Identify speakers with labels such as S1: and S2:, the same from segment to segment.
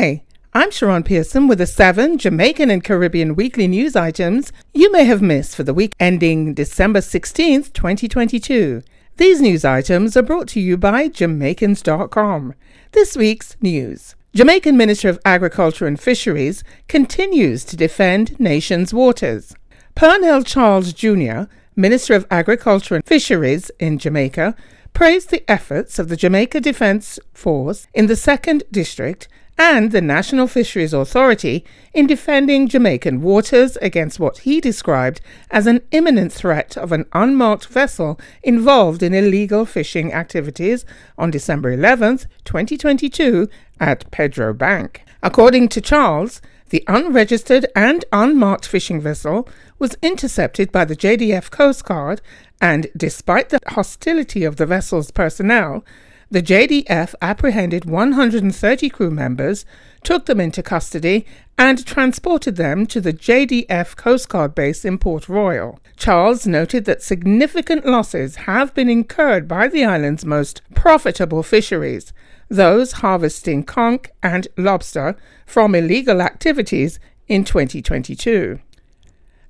S1: Hi, I'm Sharon Pearson with the seven Jamaican and Caribbean weekly news items you may have missed for the week ending December 16th, 2022. These news items are brought to you by Jamaicans.com. This week's news. Jamaican Minister of Agriculture and Fisheries continues to defend nation's waters. Pearnel Charles Jr., Minister of Agriculture and Fisheries in Jamaica, praised the efforts of the Jamaica Defence Force in the 2nd District and the National Fisheries Authority in defending Jamaican waters against what he described as an imminent threat of an unmarked vessel involved in illegal fishing activities on December 11, 2022, at Pedro Bank. According to Charles, the unregistered and unmarked fishing vessel was intercepted by the JDF Coast Guard, and despite the hostility of the vessel's personnel, the JDF apprehended 130 crew members, took them into custody, and transported them to the JDF Coast Guard base in Port Royal. Charles noted that significant losses have been incurred by the island's most profitable fisheries, those harvesting conch and lobster from illegal activities in 2022.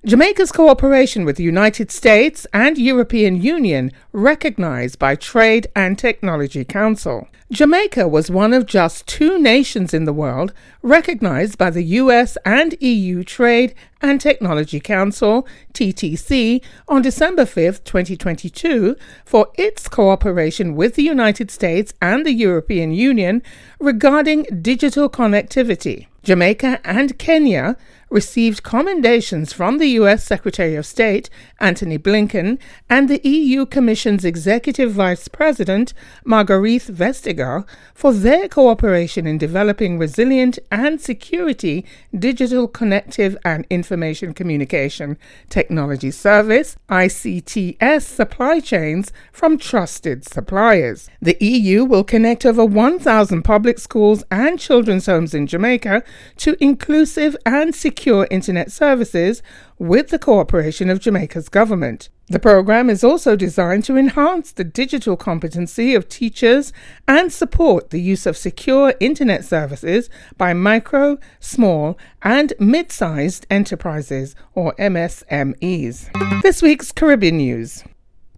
S1: Jamaica's cooperation with the United States and European Union recognized by Trade and Technology Council. Jamaica was one of just two nations in the world recognized by the US and EU Trade and Technology Council, TTC, on December 5, 2022, for its cooperation with the United States and the European Union regarding digital connectivity. Jamaica and Kenya received commendations from the U.S. Secretary of State, Antony Blinken, and the EU Commission's Executive Vice President, Margrethe Vestager, for their cooperation in developing resilient and security digital connective and information communication technology service, ICTS supply chains from trusted suppliers. The EU will connect over 1,000 public schools and children's homes in Jamaica to inclusive and secure secure internet services with the cooperation of Jamaica's government. The program is also designed to enhance the digital competency of teachers and support the use of secure internet services by micro, small, and mid sized enterprises, or MSMEs. This week's Caribbean News.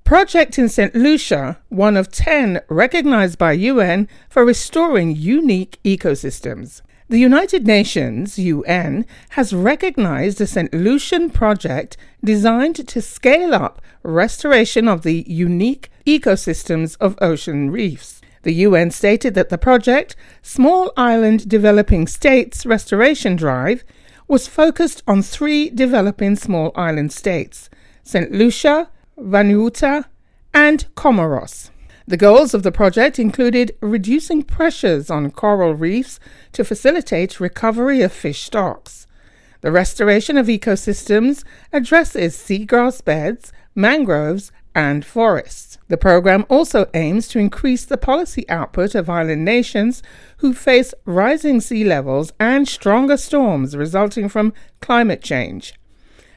S1: Project in St. Lucia, one of 10 recognized by UN for restoring unique ecosystems. The United Nations, UN, has recognized the St. Lucian project designed to scale up restoration of the unique ecosystems of ocean reefs. The UN stated that the project, Small Island Developing States Restoration Drive, was focused on three developing small island states St. Lucia, Vanuatu, and Comoros. The goals of the project included reducing pressures on coral reefs to facilitate recovery of fish stocks. The restoration of ecosystems addresses seagrass beds, mangroves, and forests. The program also aims to increase the policy output of island nations who face rising sea levels and stronger storms resulting from climate change.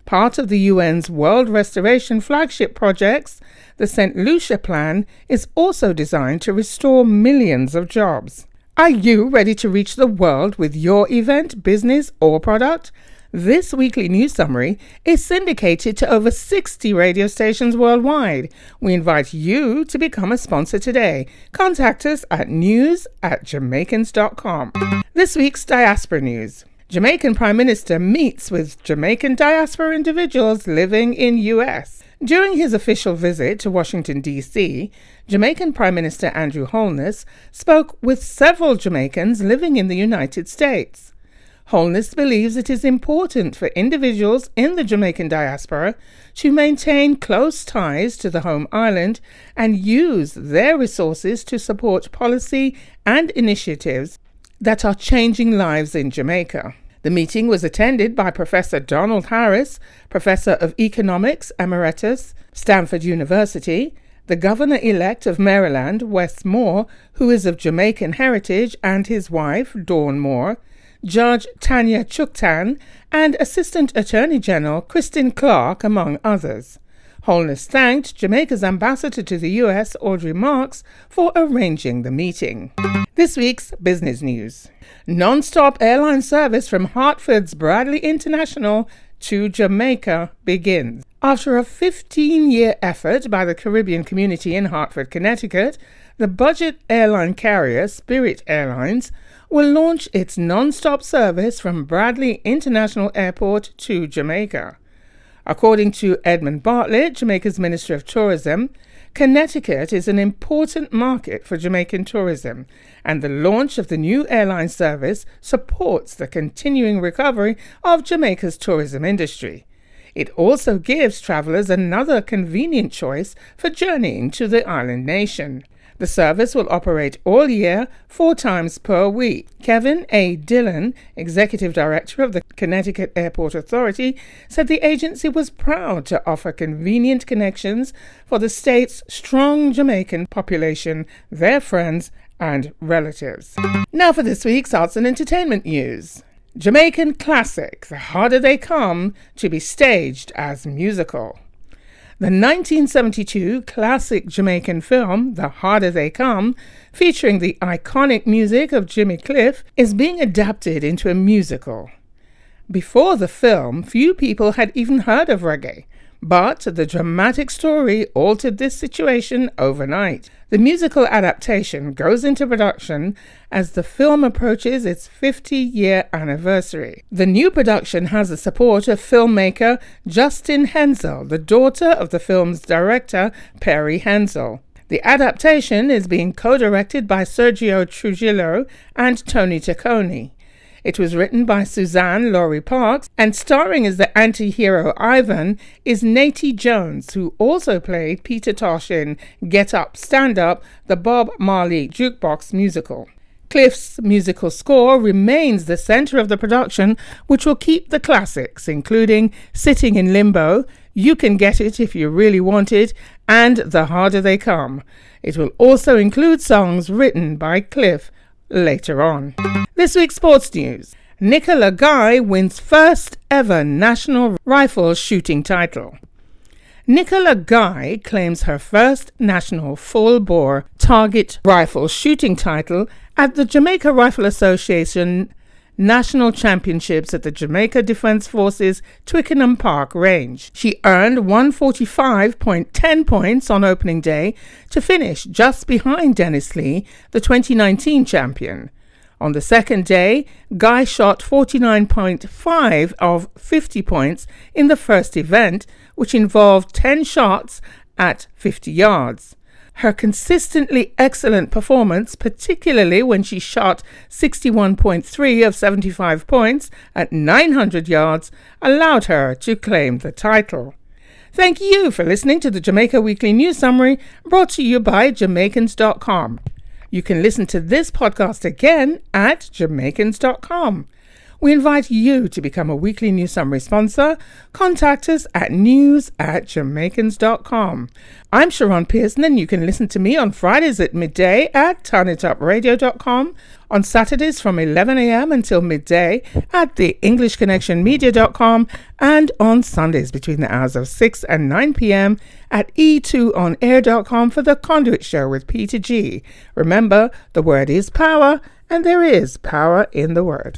S1: Part of the UN's World Restoration Flagship projects, the St. Lucia Plan is also designed to restore millions of jobs. Are you ready to reach the world with your event, business, or product? This weekly news summary is syndicated to over 60 radio stations worldwide. We invite you to become a sponsor today. Contact us at news at jamaicans.com. This week's diaspora news. Jamaican Prime Minister meets with Jamaican diaspora individuals living in US. During his official visit to Washington, D.C., Jamaican Prime Minister Andrew Holness spoke with several Jamaicans living in the United States. Holness believes it is important for individuals in the Jamaican diaspora to maintain close ties to the home island and use their resources to support policy and initiatives that are changing lives in Jamaica. The meeting was attended by Professor Donald Harris, Professor of Economics Emeritus, Stanford University, the Governor elect of Maryland, Wes Moore, who is of Jamaican heritage, and his wife, Dawn Moore, Judge Tanya Chutkan, and Assistant Attorney General Kristen Clarke, among others. Holness thanked Jamaica's ambassador to the US, Audrey Marks, for arranging the meeting. This week's business news. Non-stop airline service from Hartford's Bradley International to Jamaica begins. After a 15 year effort by the Caribbean community in Hartford, Connecticut, the budget airline carrier Spirit Airlines will launch its non stop service from Bradley International Airport to Jamaica. According to Edmund Bartlett, Jamaica's Minister of Tourism, Connecticut is an important market for Jamaican tourism, and the launch of the new airline service supports the continuing recovery of Jamaica's tourism industry. It also gives travelers another convenient choice for journeying to the island nation. The service will operate all year, four times per week. Kevin A. Dillon, Executive Director of the Connecticut Airport Authority, said the agency was proud to offer convenient connections for the state's strong Jamaican population, their friends, and relatives. Now for this week's arts and entertainment news. Jamaican classic The Harder They Come to be staged as musical. The 1972 classic Jamaican film, The Harder They Come, featuring the iconic music of Jimmy Cliff, is being adapted into a musical. Before the film, few people had even heard of reggae, but the dramatic story altered this situation overnight. The musical adaptation goes into production as the film approaches its 50 year anniversary. The new production has the support of filmmaker Justine Henzell, the daughter of the film's director Perry Henzell. The adaptation is being co directed by Sergio Trujillo and Tony Taccone. It was written by Suzan-Lori Parks, and starring as the anti hero Ivan is Natey Jones, who also played Peter Tosh in Get Up, Stand Up, the Bob Marley jukebox musical. Cliff's musical score remains the center of the production, which will keep the classics, including Sitting in Limbo, You Can Get It If You Really Want It, and The Harder They Come. It will also include songs written by Cliff later on. This week's sports news. Nicola Guy wins first ever national rifle shooting title. Nicola Guy claims her first national full bore target rifle shooting title at the Jamaica Rifle Association National Championships at the Jamaica Defense Forces Twickenham Park Range. She earned 145.10 points on opening day to finish just behind Dennis Lee, the 2019 champion. On the second day, Guy shot 49.5 of 50 points in the first event, which involved 10 shots at 50 yards. Her consistently excellent performance, particularly when she shot 61.3 of 75 points at 900 yards, allowed her to claim the title. Thank you for listening to the Jamaica Weekly News Summary brought to you by Jamaicans.com. You can listen to this podcast again at jamaicans.com. We invite you to become a weekly news summary sponsor. Contact us at news at jamaicans.com. I'm Sharon Pearson, and you can listen to me on Fridays at midday at turnitupradio.com, on Saturdays from 11 a.m. until midday at the EnglishConnectionMedia.com, and on Sundays between the hours of 6 and 9 p.m. at e2onair.com for the Conduit Show with Peter G. Remember, the word is power, and there is power in the word.